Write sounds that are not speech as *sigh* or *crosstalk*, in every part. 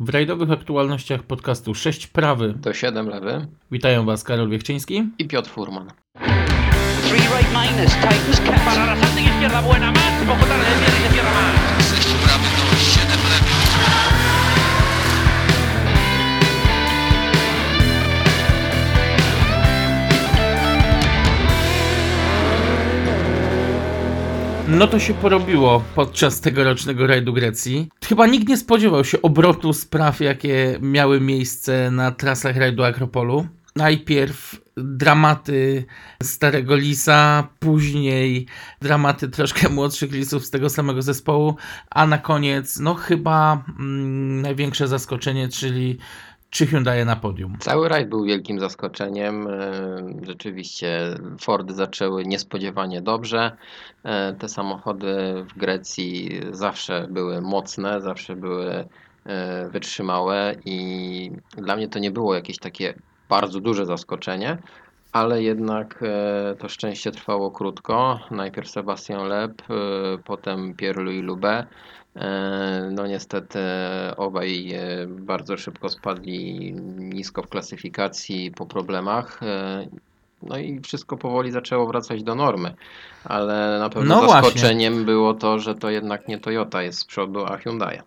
W rajdowych aktualnościach podcastu 6 prawy To 7 lewy witają Was Karol Wiechczyński. i Piotr Furman. Three right minus, Titans catch. Para la salta izquierda buena más, poco tarde viene y se cierra No to się porobiło podczas tegorocznego rajdu Grecji. Chyba nikt nie spodziewał się obrotu spraw, jakie miały miejsce na trasach rajdu Akropolu. Najpierw dramaty starego lisa, później dramaty troszkę młodszych lisów z tego samego zespołu, a na koniec, no chyba mm, największe zaskoczenie, czyli czy Hyundai na podium. Cały rajd był wielkim zaskoczeniem. E, Rzeczywiście Fordy zaczęły niespodziewanie dobrze. E, Te samochody w Grecji zawsze były mocne, zawsze były e, wytrzymałe i dla mnie to nie było jakieś takie bardzo duże zaskoczenie, ale jednak to szczęście trwało krótko. Najpierw Sebastian e, potem Pierre-Louis Loubet. E, No niestety obaj e, bardzo szybko spadli nisko w klasyfikacji po problemach. e, No i wszystko powoli zaczęło wracać do normy. Ale na pewno No właśnie. zaskoczeniem było to, że to jednak nie Toyota jest z przodu, a Hyundai.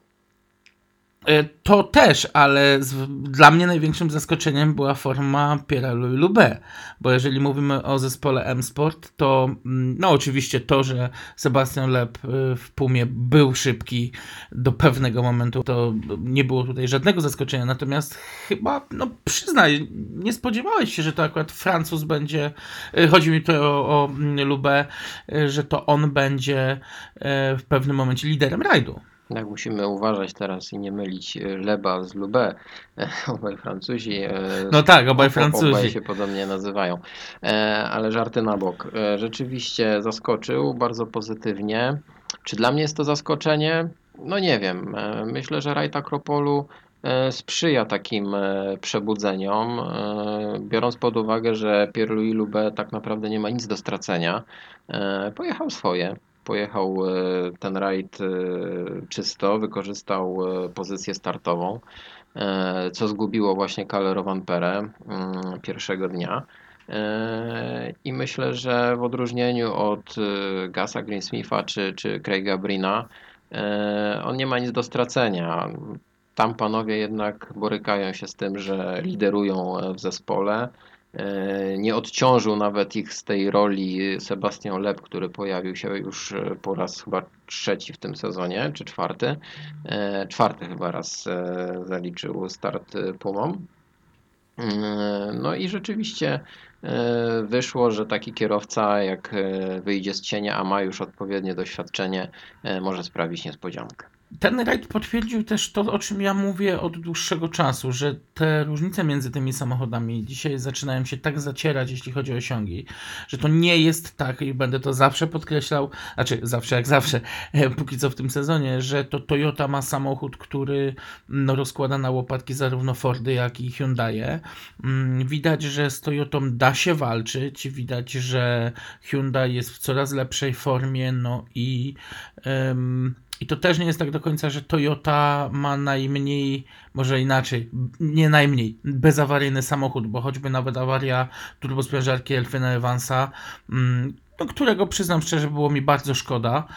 E, To też, ale z, dla mnie największym zaskoczeniem była forma Pierre Louis bo jeżeli mówimy o zespole M-Sport, to mm, no oczywiście to, że Sebastian Loeb y, w Pumie był szybki do pewnego momentu, to nie było tutaj żadnego zaskoczenia, natomiast chyba, no przyznaj, nie spodziewałeś się, że to akurat Francuz będzie, y, chodzi mi tutaj o, o mm, że to on będzie w pewnym momencie liderem rajdu. Tak, musimy uważać teraz i nie mylić e, Leba z Lubę. Obaj Francuzi. e, No tak, obaj ob- Francuzi. Obaj się podobnie nazywają. E, Ale żarty na bok. E, Rzeczywiście zaskoczył bardzo pozytywnie. Czy dla mnie jest to zaskoczenie? No nie wiem. E, Myślę, że rajd Akropolu e, sprzyja takim e, przebudzeniom, e, biorąc pod uwagę, że Pierre-Louis Loubet tak naprawdę nie ma nic do stracenia. E, Pojechał swoje. Pojechał e, ten rajd e, czysto, wykorzystał e, pozycję startową, co zgubiło właśnie Kalle Rovanperę mm, pierwszego dnia. I myślę, że w odróżnieniu od Gasa Greensmitha czy, czy Craiga Brina, on nie ma nic do stracenia. Tam panowie jednak borykają się z tym, że liderują w zespole. E, Nie odciążył nawet ich z tej roli Sebastian Loeb, który pojawił się już e, po raz chyba trzeci w tym sezonie, czy czwarty. E, Czwarty chyba raz zaliczył start Pumą. No i rzeczywiście wyszło, że taki kierowca jak wyjdzie z cienia, a ma już odpowiednie doświadczenie, może sprawić niespodziankę. Ten rajd potwierdził też to, o czym ja mówię od dłuższego czasu, że te różnice między tymi samochodami dzisiaj zaczynają się tak zacierać, jeśli chodzi o osiągi, że to nie jest tak, i będę to zawsze podkreślał, znaczy zawsze jak zawsze, e, póki co w tym sezonie, że to Toyota ma samochód, który no, rozkłada na łopatki zarówno Fordy, jak i Hyundai. Mm, Widać, że z Toyotą da się walczyć, widać, że Hyundai jest w coraz lepszej formie, no i em, i to też nie jest tak do końca, że Toyota ma najmniej, może inaczej, nie najmniej, bezawaryjny samochód, bo choćby nawet awaria turbosprężarki Elfina Evansa, mm, no, którego przyznam szczerze było mi bardzo szkoda,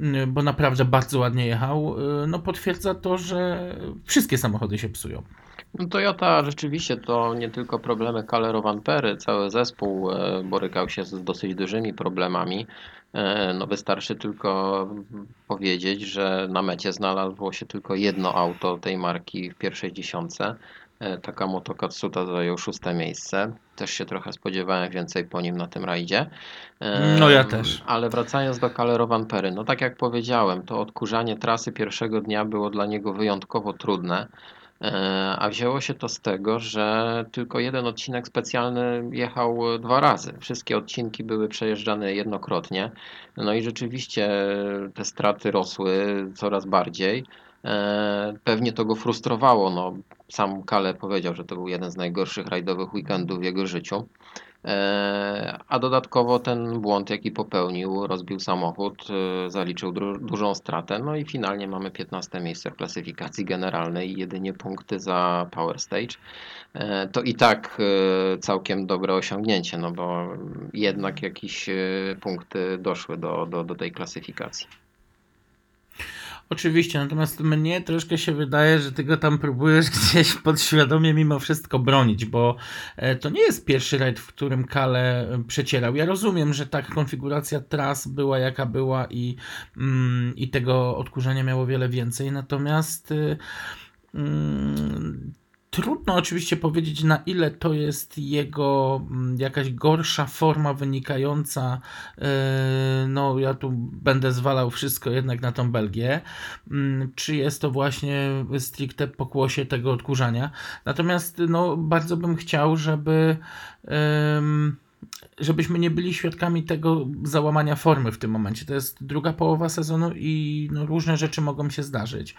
mm, bo naprawdę bardzo ładnie jechał, y, no potwierdza to, że wszystkie samochody się psują. No Toyota rzeczywiście to nie tylko problemy Kalle Rovanpery, cały zespół e, borykał się z dosyć dużymi problemami. E, No wystarczy tylko powiedzieć, że na mecie znalazło się tylko jedno auto tej marki w pierwszej dziesiątce. E, Takamoto Katsuta zajął szóste miejsce. Też się trochę spodziewałem więcej po nim na tym rajdzie. E, No ja też. Ale wracając do Kalle Rovanpery, no tak jak powiedziałem, to odkurzanie trasy pierwszego dnia było dla niego wyjątkowo trudne. E, A wzięło się to z tego, że tylko jeden odcinek specjalny jechał dwa razy. Wszystkie odcinki były przejeżdżane jednokrotnie. No i rzeczywiście te straty rosły coraz bardziej. E, Pewnie to go frustrowało. No, sam Kale powiedział, że to był jeden z najgorszych rajdowych weekendów w jego życiu. E, A dodatkowo ten błąd, jaki popełnił, rozbił samochód, e, zaliczył dru- dużą stratę. No i finalnie mamy 15 miejsce w klasyfikacji generalnej jedynie punkty za Power Stage. E, To i tak całkiem dobre osiągnięcie, no bo jednak jakieś punkty doszły do, do, do tej klasyfikacji. Oczywiście, natomiast mnie troszkę się wydaje, że ty go tam próbujesz *laughs* gdzieś podświadomie mimo wszystko bronić, bo e, to nie jest pierwszy rajd, w którym Kale e, przecierał. Ja rozumiem, że tak konfiguracja tras była jaka była i, mm, i tego odkurzenia miało wiele więcej, natomiast y, mm, Trudno oczywiście powiedzieć, na ile to jest jego mm, jakaś gorsza forma wynikająca. yy, No, ja tu będę zwalał wszystko jednak na tą Belgię. Mm, Czy jest to właśnie stricte pokłosie tego odkurzania? Natomiast, no, bardzo bym chciał, żeby. Żebyśmy nie byli świadkami tego załamania formy w tym momencie. To jest druga połowa sezonu i no, różne rzeczy mogą się zdarzyć.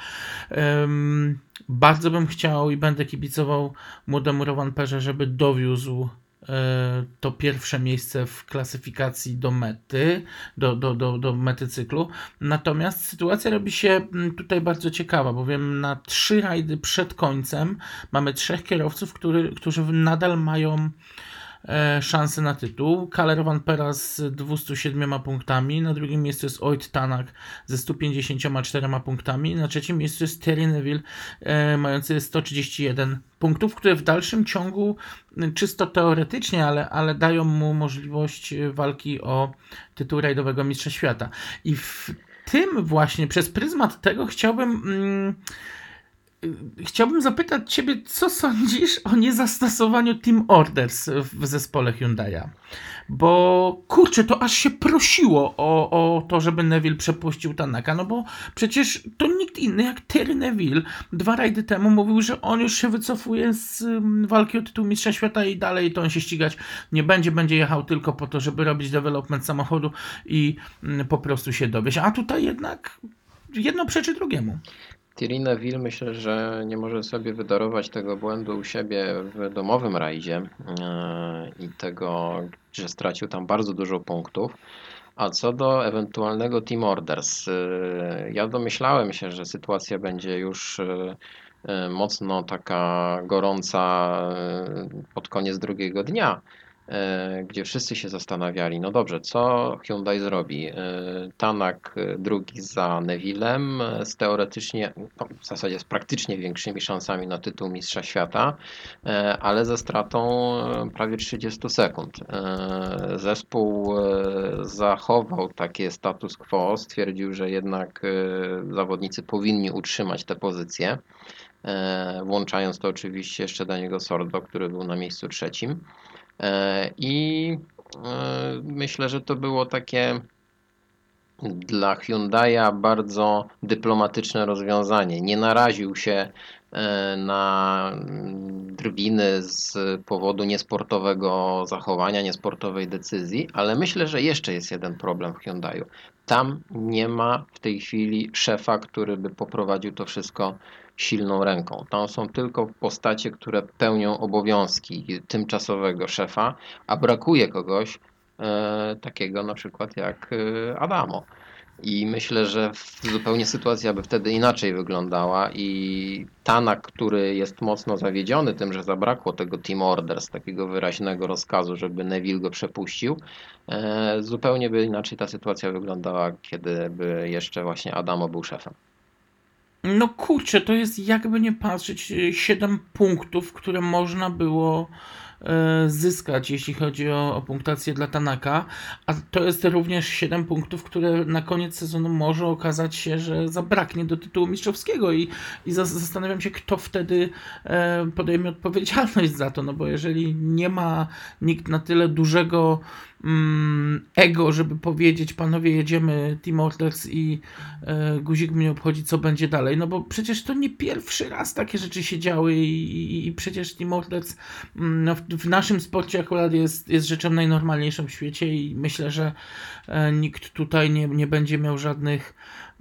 Ym, bardzo bym chciał i będę kibicował młodemu Rovanperze, żeby dowiózł e, to pierwsze miejsce w klasyfikacji do mety, do, do, do, do mety cyklu. Natomiast sytuacja robi się tutaj bardzo ciekawa, bowiem na trzy rajdy przed końcem mamy trzech kierowców, który, którzy nadal mają szansę na tytuł. Kaler Van Pera z 207 punktami, na drugim miejscu jest Oit Tanak ze 154 punktami, na trzecim miejscu jest Terry Neville e, mający 131 punktów, które w dalszym ciągu czysto teoretycznie, ale, ale dają mu możliwość y, walki o tytuł rajdowego mistrza świata. I w tym właśnie, przez pryzmat tego chciałbym... Mm, Chciałbym zapytać Ciebie, co sądzisz o niezastosowaniu Team Orders w zespole Hyundai'a? Bo kurczę, to aż się prosiło o, o to, żeby Neville przepuścił Tanaka, no bo przecież to nikt inny jak Terry Neville dwa rajdy temu mówił, że on już się wycofuje z ym, walki o tytuł Mistrza Świata i dalej to on się ścigać nie będzie, będzie jechał tylko po to, żeby robić development samochodu i mm, po prostu się dowieść. A tutaj jednak jedno przeczy drugiemu. Thierry Neville myślę, że nie może sobie wydarować tego błędu u siebie w domowym rajdzie e, i tego, że stracił tam bardzo dużo punktów. A co do ewentualnego Team Orders, e, ja domyślałem się, że sytuacja będzie już e, mocno taka gorąca pod koniec drugiego dnia, gdzie wszyscy się zastanawiali, no dobrze, co Hyundai zrobi? E, Tanak e, drugi za Nevillem, e, z teoretycznie, no, w zasadzie z praktycznie większymi szansami na tytuł Mistrza Świata, e, ale ze stratą e, prawie 30 sekund. E, Zespół e, zachował takie status quo, stwierdził, że jednak e, zawodnicy powinni utrzymać te pozycje, e, włączając to oczywiście jeszcze Daniego Sordo, który był na miejscu trzecim. E, I e, myślę, że to było takie dla Hyundai'a bardzo dyplomatyczne rozwiązanie. Nie naraził się e, na drwiny z powodu niesportowego zachowania, niesportowej decyzji, ale myślę, że jeszcze jest jeden problem w Hyundai'u. Tam nie ma w tej chwili szefa, który by poprowadził to wszystko silną ręką. Tam są tylko postacie, które pełnią obowiązki tymczasowego szefa, a brakuje kogoś e, takiego na przykład jak e, Adamo. I myślę, że zupełnie sytuacja by wtedy inaczej wyglądała i Tanak, który jest mocno zawiedziony tym, że zabrakło tego team orders, takiego wyraźnego rozkazu, żeby Neville go przepuścił, e, zupełnie by inaczej ta sytuacja wyglądała, kiedy by jeszcze właśnie Adamo był szefem. No kurczę, to jest jakby nie patrzeć 7 punktów, które można było e, zyskać, jeśli chodzi o, o punktację dla Tanaka, a to jest również 7 punktów, które na koniec sezonu może okazać się, że zabraknie do tytułu mistrzowskiego i, i za- zastanawiam się, kto wtedy e, podejmie odpowiedzialność za to, no bo jeżeli nie ma nikt na tyle dużego ego, żeby powiedzieć, panowie jedziemy Team Orders i e, guzik mnie obchodzi, co będzie dalej, no bo przecież to nie pierwszy raz takie rzeczy się działy i, i, i przecież Team Orders mm, no, w, w naszym sporcie akurat jest, jest rzeczą najnormalniejszą w świecie i myślę, że e, nikt tutaj nie, nie będzie miał żadnych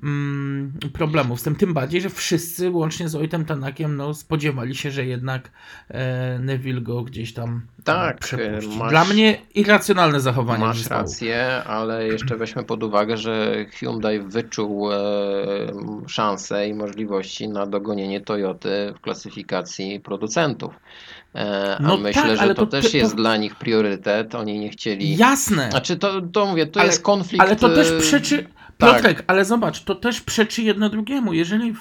mm, problemów z tym. Tym bardziej, że wszyscy, łącznie z Ojtem Tanakiem, no, spodziewali się, że jednak e, Neville go gdzieś tam Tak, przepuści. masz- Dla mnie irracjonalne zachowanie Masz zespołu. rację, ale jeszcze weźmy pod uwagę, że Hyundai wyczuł e, szanse i możliwości na dogonienie Toyoty w klasyfikacji producentów. E, a No myślę, tak, że to, to też ty- jest to- dla nich priorytet. Oni nie chcieli. Jasne. Znaczy, to, to mówię, to Ale- jest konflikt. Ale to też e, tak. Piotrek, ale zobacz, to też przeczy jedno drugiemu. Jeżeli w,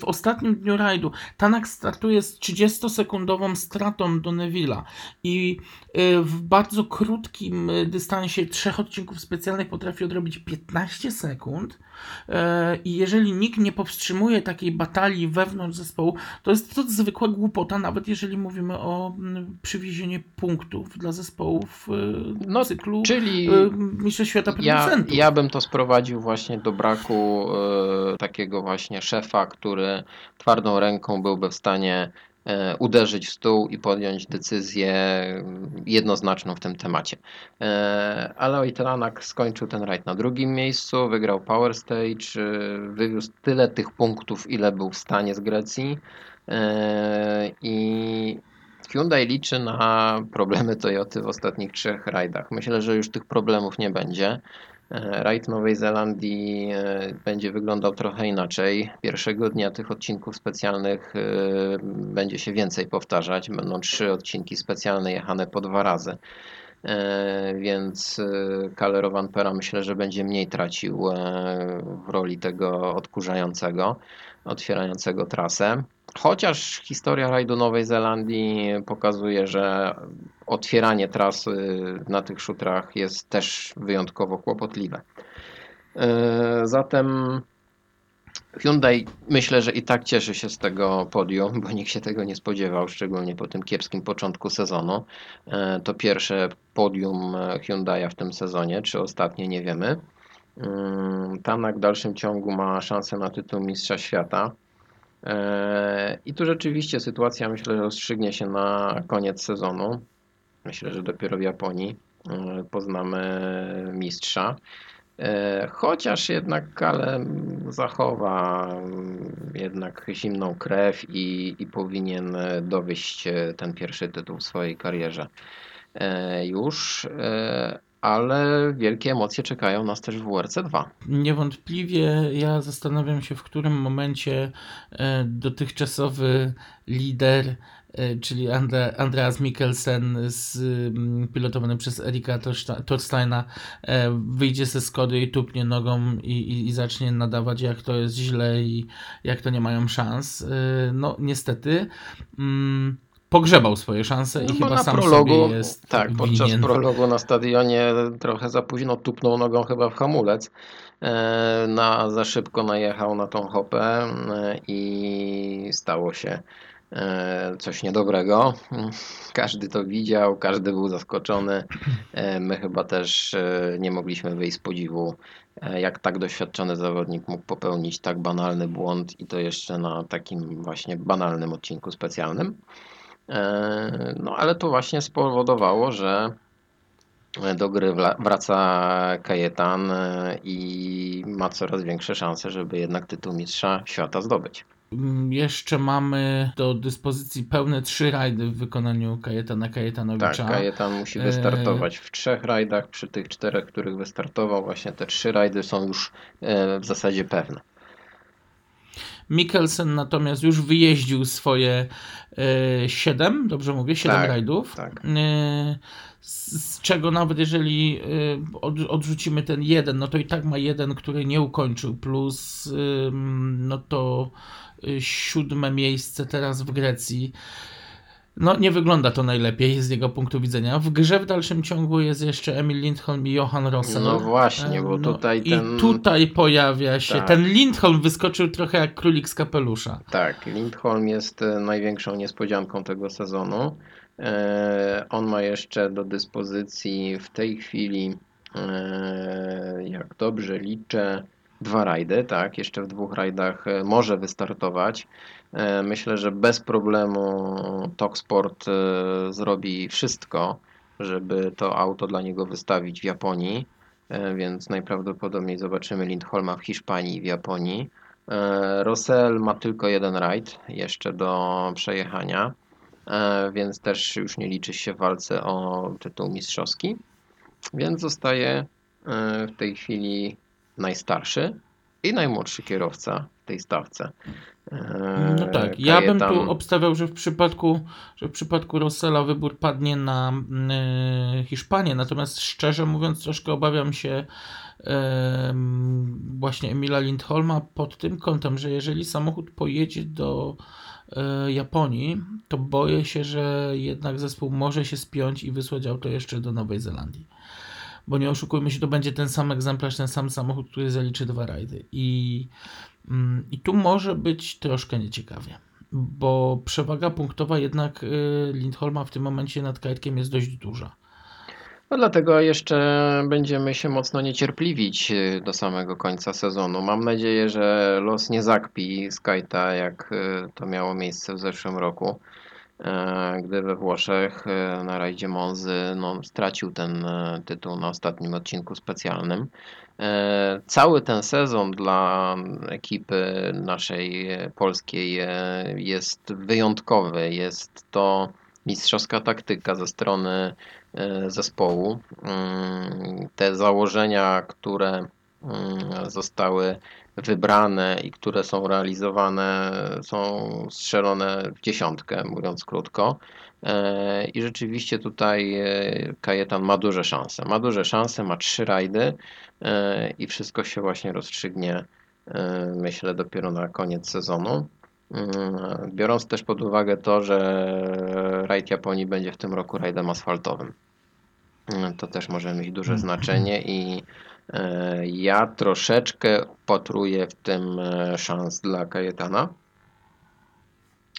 w ostatnim dniu rajdu Tanak startuje z 30-sekundową stratą do Neville'a i y, w bardzo krótkim y, dystansie trzech odcinków specjalnych potrafi odrobić 15 sekund i jeżeli nikt nie powstrzymuje takiej batalii wewnątrz zespołu, to jest to zwykła głupota, nawet jeżeli mówimy o przywiezieniu punktów dla zespołów y, No, cyklu Czyli y, Mistrzostw Świata ja, Producentów. ja bym to sprowadził właśnie do braku e, takiego właśnie szefa, który twardą ręką byłby w stanie e, uderzyć w stół i podjąć decyzję jednoznaczną w tym temacie. E, ale Ojtelanak skończył ten rajd na drugim miejscu, wygrał Power Stage, e, wywiózł tyle tych punktów, ile był w stanie z Grecji e, i Hyundai liczy na problemy Toyoty w ostatnich trzech rajdach. Myślę, że już tych problemów nie będzie. E, Rajd Nowej Zelandii e, będzie wyglądał trochę inaczej. Pierwszego dnia tych odcinków specjalnych e, będzie się więcej powtarzać. Będą trzy odcinki specjalne jechane po dwa razy. Więc e, Kalle Pera myślę, że będzie mniej tracił w roli tego odkurzającego, otwierającego trasę. Chociaż historia rajdu Nowej Zelandii pokazuje, że otwieranie trasy na tych szutrach jest też wyjątkowo kłopotliwe. E, Zatem Hyundai myślę, że i tak cieszy się z tego podium, bo nikt się tego nie spodziewał, szczególnie po tym kiepskim początku sezonu. E, To pierwsze podium Hyundai'a w tym sezonie, czy ostatnie, nie wiemy. Mm, Tanak w dalszym ciągu ma szansę na tytuł Mistrza Świata. E, I tu rzeczywiście sytuacja myślę, rozstrzygnie się na koniec sezonu. Myślę, że dopiero w Japonii e, poznamy mistrza. E, Chociaż jednak Kale zachowa mm, jednak zimną krew i, i powinien dowieść ten pierwszy tytuł w swojej karierze już. Ale wielkie emocje czekają nas też w WRC 2. Niewątpliwie ja zastanawiam się, w którym momencie e, dotychczasowy lider, e, czyli Andre, Andreas Mikkelsen, z, mm, pilotowany przez Erika Torsteina, e, wyjdzie ze Skody i tupnie nogą i, i, i zacznie nadawać, jak to jest źle i jak to nie mają szans. No, niestety. Mm, Pogrzebał swoje szanse i No chyba na sam prologu, sobie jest tak, podczas winien. prologu na stadionie trochę za późno tupnął nogą chyba w hamulec. E, Na, za szybko najechał na tą hopę e, i stało się e, coś niedobrego. Każdy to widział, każdy był zaskoczony. My chyba też nie mogliśmy wyjść z podziwu, jak tak doświadczony zawodnik mógł popełnić tak banalny błąd i to jeszcze na takim właśnie banalnym odcinku specjalnym. E, No ale to właśnie spowodowało, że do gry wraca Kajetan e, i ma coraz większe szanse, żeby jednak tytuł mistrza świata zdobyć. Mm, Jeszcze mamy do dyspozycji pełne trzy rajdy w wykonaniu Kajetana Tak, Kajetanowicza. Kajetan musi wystartować w trzech rajdach. Przy tych czterech, których wystartował, właśnie te trzy rajdy są już e, w zasadzie pewne. Mikkelsen natomiast już wyjeździł swoje e, 7, dobrze mówię, 7 Tak, rajdów. tak. E, z, czego nawet jeżeli e, od, odrzucimy ten jeden, no to i tak ma jeden, który nie ukończył, plus no to y, siódme miejsce teraz w Grecji. No, nie wygląda to najlepiej z jego punktu widzenia. W grze w dalszym ciągu jest jeszcze Emil Lindholm i Johan Rossel. No właśnie, bo E, tutaj I ten- tutaj pojawia się. Tak. Ten Lindholm wyskoczył trochę jak królik z kapelusza. Tak, Lindholm jest e, największą niespodzianką tego sezonu. E, On ma jeszcze do dyspozycji w tej chwili, jak dobrze liczę, dwa rajdy, tak, jeszcze w dwóch rajdach e, może wystartować. E, Myślę, że bez problemu Toksport e, zrobi wszystko, żeby to auto dla niego wystawić w Japonii. więc najprawdopodobniej zobaczymy Lindholma w Hiszpanii i w Japonii. Rosell ma tylko jeden rajd jeszcze do przejechania, więc też już nie liczy się w walce o tytuł mistrzowski, więc zostaje w tej chwili najstarszy i najmłodszy kierowca w tej stawce. No tak, ja bym tu obstawiał, że w przypadku, że w przypadku Rossella wybór padnie na y, Hiszpanię, natomiast szczerze mówiąc troszkę obawiam się em, właśnie Emila Lindholma pod tym kątem, że jeżeli samochód pojedzie do e, Japonii, to boję się, że jednak zespół może się spiąć i wysłać auto jeszcze do Nowej Zelandii. Bo nie oszukujmy się, to będzie ten sam egzemplarz, ten sam samochód, który zaliczy dwa rajdy. I, mm, i tu może być troszkę nieciekawie, bo przewaga punktowa jednak y, Lindholma w tym momencie nad Kajtkiem jest dość duża. No dlatego jeszcze będziemy się mocno niecierpliwić y, do samego końca sezonu. Mam nadzieję, że los nie zakpi Skyta, jak y, to miało miejsce w zeszłym roku, gdy we Włoszech e, na rajdzie Monzy no, stracił ten e, tytuł na ostatnim odcinku specjalnym. E, Cały ten sezon dla ekipy naszej e, polskiej e, jest wyjątkowy. Jest to mistrzowska taktyka ze strony e, zespołu. Mm, Te założenia, które mm, zostały wybrane i które są realizowane, są strzelone w dziesiątkę, mówiąc krótko. E, I rzeczywiście tutaj e, Kajetan ma duże szanse. Ma duże szanse, ma trzy rajdy e, i wszystko się właśnie rozstrzygnie, myślę, dopiero na koniec sezonu. Biorąc też pod uwagę to, że rajd Japonii będzie w tym roku rajdem asfaltowym. To też może mieć duże znaczenie i ja troszeczkę patruję w tym e, szans dla Kajetana.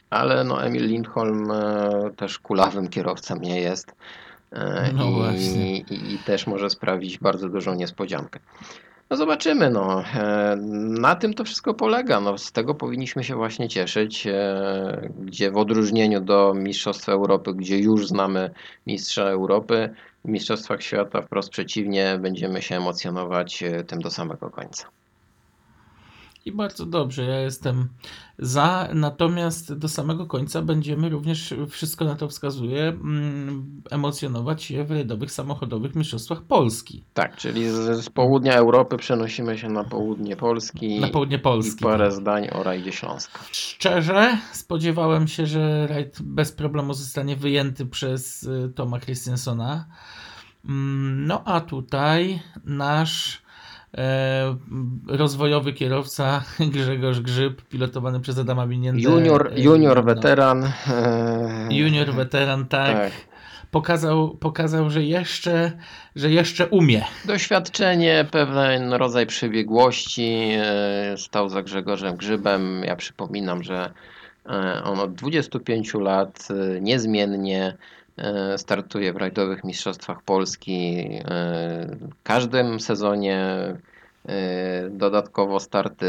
Ale no Emil Lindholm e, też kulawym kierowcą nie jest. E, No i, właśnie. i, I też może sprawić bardzo dużą niespodziankę. No zobaczymy, no. E, Na tym to wszystko polega. No, z tego powinniśmy się właśnie cieszyć, e, gdzie w odróżnieniu do Mistrzostw Europy, gdzie już znamy mistrza Europy, Mistrzostwach Świata wprost przeciwnie, będziemy się emocjonować e, tym do samego końca. I bardzo dobrze, ja jestem za, natomiast do samego końca będziemy również, wszystko na to wskazuje, mm, emocjonować się w rajdowych samochodowych mistrzostwach Polski. Tak, czyli z, z południa Europy przenosimy się na południe Polski Na południe i Polski. parę tak. zdań o rajdzie Śląska. Szczerze, spodziewałem się, że rajd bez problemu zostanie wyjęty przez y, Toma Christensona. Mm, No a tutaj nasz rozwojowy kierowca *laughs* Grzegorz Grzyb, pilotowany przez Adama Winiętę. Junior, e, junior no, weteran. e, Junior weteran, tak. Tak. Pokazał, pokazał że, jeszcze, że jeszcze umie. Doświadczenie, pewien rodzaj przebiegłości. e, Stał za Grzegorzem Grzybem. Ja przypominam, że e, on od 25 lat e, niezmiennie e, startuje w rajdowych mistrzostwach Polski. e, W każdym sezonie e, dodatkowo starty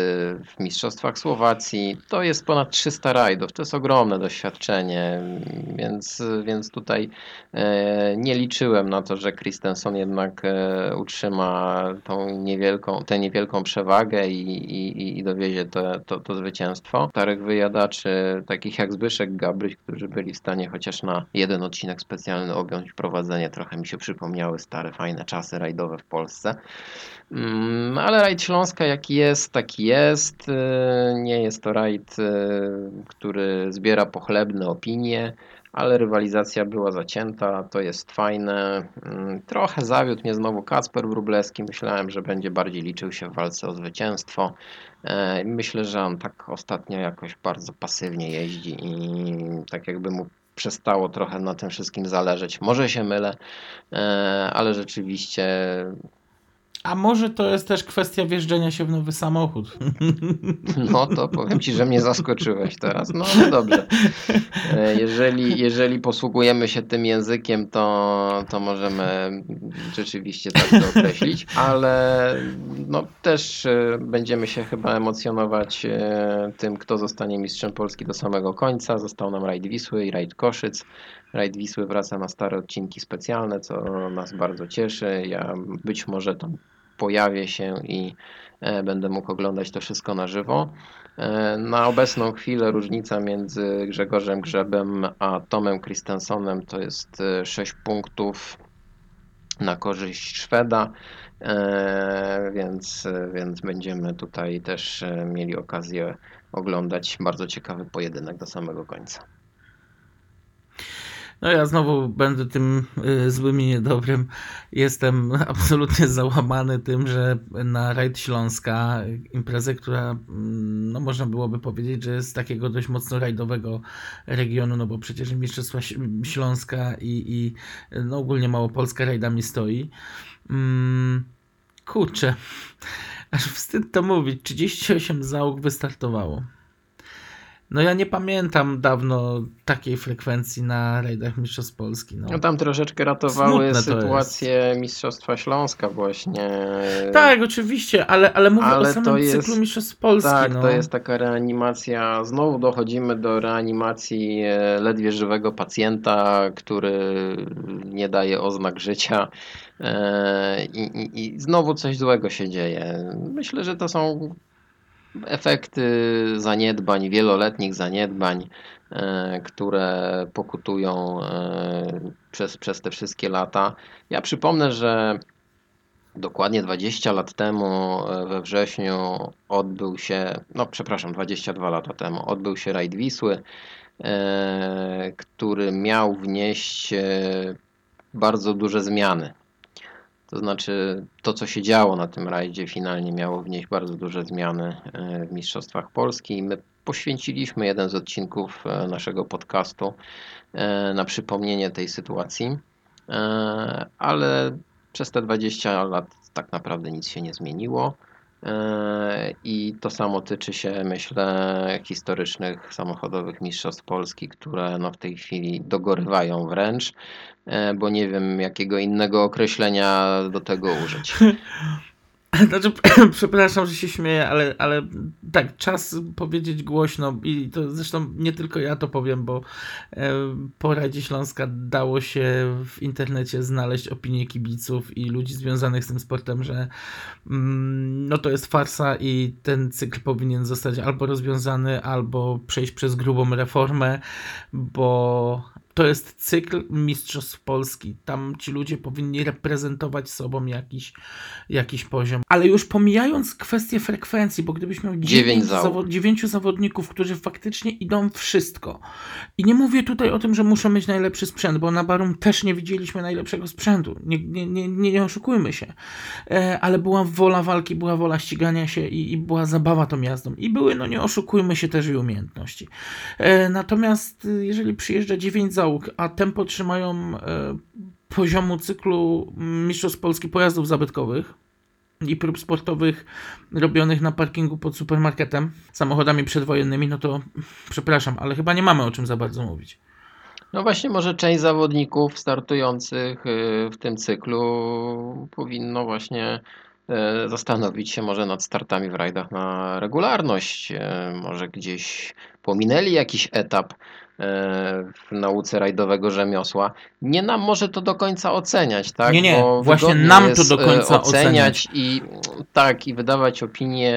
w mistrzostwach Słowacji. To jest ponad 300 rajdów. To jest ogromne doświadczenie, więc, więc tutaj E, Nie liczyłem na to, że Christensen jednak e, utrzyma tą niewielką, tę niewielką przewagę i, i, i dowiezie to, to, to zwycięstwo. Starych wyjadaczy, takich jak Zbyszek Gabryś, którzy byli w stanie chociaż na jeden odcinek specjalny objąć prowadzenie, trochę mi się przypomniały stare, fajne czasy rajdowe w Polsce. Mm, Ale rajd Śląska jaki jest, taki jest. E, Nie jest to rajd, e, który zbiera pochlebne opinie ale rywalizacja była zacięta, to jest fajne. Mm, Trochę zawiódł mnie znowu Kacper Wróblewski. Myślałem, że będzie bardziej liczył się w walce o zwycięstwo. E, Myślę, że on tak ostatnio jakoś bardzo pasywnie jeździ i tak jakby mu przestało trochę na tym wszystkim zależeć. Może się mylę, e, ale rzeczywiście A może to jest też kwestia wjeżdżenia się w nowy samochód. *laughs* No to powiem Ci, że mnie zaskoczyłeś teraz. No, no dobrze. E, Jeżeli, jeżeli posługujemy się tym językiem, to, to możemy rzeczywiście tak to określić, ale no, też e, będziemy się chyba emocjonować e, tym, kto zostanie mistrzem Polski do samego końca. Został nam rajd Wisły i rajd Koszyc. Rajd Wisły wraca na stare odcinki specjalne, co nas bardzo cieszy. Ja być może tam pojawię się i e, będę mógł oglądać to wszystko na żywo. E, Na obecną chwilę różnica między Grzegorzem Grzebem a Tomem Christensenem to jest 6 punktów na korzyść Szweda, e, więc, więc będziemy tutaj też e, mieli okazję oglądać bardzo ciekawy pojedynek do samego końca. No ja znowu będę tym y, złym i niedobrym. Jestem *laughs* absolutnie załamany tym, że na Rajd Śląska, imprezę, która mm, no można byłoby powiedzieć, że z takiego dość mocno rajdowego regionu, no bo przecież Mistrzostwa Śląska i, i no ogólnie Małopolska rajdami stoi. Mm, kurczę, *laughs* aż wstyd to mówić. 38 załóg wystartowało. No ja nie pamiętam dawno takiej frekwencji na rajdach Mistrzostw Polski. No. No tam troszeczkę ratowały sytuację Mistrzostwa Śląska właśnie. Tak, oczywiście, ale, ale mówię Ale o samym to jest- cyklu Mistrzostw Polski. Tak, no. to jest taka reanimacja. Znowu dochodzimy do reanimacji e, ledwie żywego pacjenta, który nie daje oznak życia. e, I, i, I znowu coś złego się dzieje. Myślę, że to są efekty zaniedbań, wieloletnich zaniedbań, e, które pokutują e, przez, przez te wszystkie lata. Ja przypomnę, że Dokładnie 20 lat temu, e, we wrześniu, odbył się, no przepraszam, 22 lata temu, odbył się rajd Wisły, który miał wnieść bardzo duże zmiany. To znaczy, to co się działo na tym rajdzie, finalnie miało wnieść bardzo duże zmiany e, w Mistrzostwach Polski. I my poświęciliśmy jeden z odcinków e, naszego podcastu e, na przypomnienie tej sytuacji, ale przez te 20 lat tak naprawdę nic się nie zmieniło. E, I to samo tyczy się, myślę, historycznych samochodowych mistrzostw Polski, które no w tej chwili dogorywają wręcz, e, bo nie wiem jakiego innego określenia do tego użyć. *laughs* Znaczy, *clears throat* przepraszam, że się śmieję, ale, ale tak, czas powiedzieć głośno i to zresztą nie tylko ja to powiem, bo e, po Rajdzie Śląska dało się w internecie znaleźć opinie kibiców i ludzi związanych z tym sportem, że mm, no to jest farsa i ten cykl powinien zostać albo rozwiązany, albo przejść przez grubą reformę, bo to jest cykl Mistrzostw Polski. Tam ci ludzie powinni reprezentować sobą jakiś, jakiś poziom. Ale już pomijając kwestię frekwencji, bo gdybyś miał Dziewięć dziewięć dziewięciu zawodników, którzy faktycznie idą wszystko. I nie mówię tutaj o tym, że muszą mieć najlepszy sprzęt, bo na Barum też nie widzieliśmy najlepszego sprzętu. Nie, nie, nie, nie, oszukujmy się. E, ale była wola walki, była wola ścigania się i, i była zabawa tą jazdą. I były, no nie oszukujmy się, też i umiejętności. E, natomiast y, jeżeli przyjeżdża 9 załóg, a tempo trzymają e, poziomu cyklu Mistrzostw Polski pojazdów zabytkowych i prób sportowych robionych na parkingu pod supermarketem samochodami przedwojennymi, no to przepraszam, ale chyba nie mamy o czym za bardzo mówić. No właśnie, może część zawodników startujących y, w tym cyklu powinno właśnie e, zastanowić się może nad startami w rajdach na regularność. E, Może gdzieś pominęli jakiś etap w nauce rajdowego rzemiosła. Nie nam może to do końca oceniać, tak? Nie, nie, Bo właśnie nam to do e, końca oceniać i tak, i wydawać opinie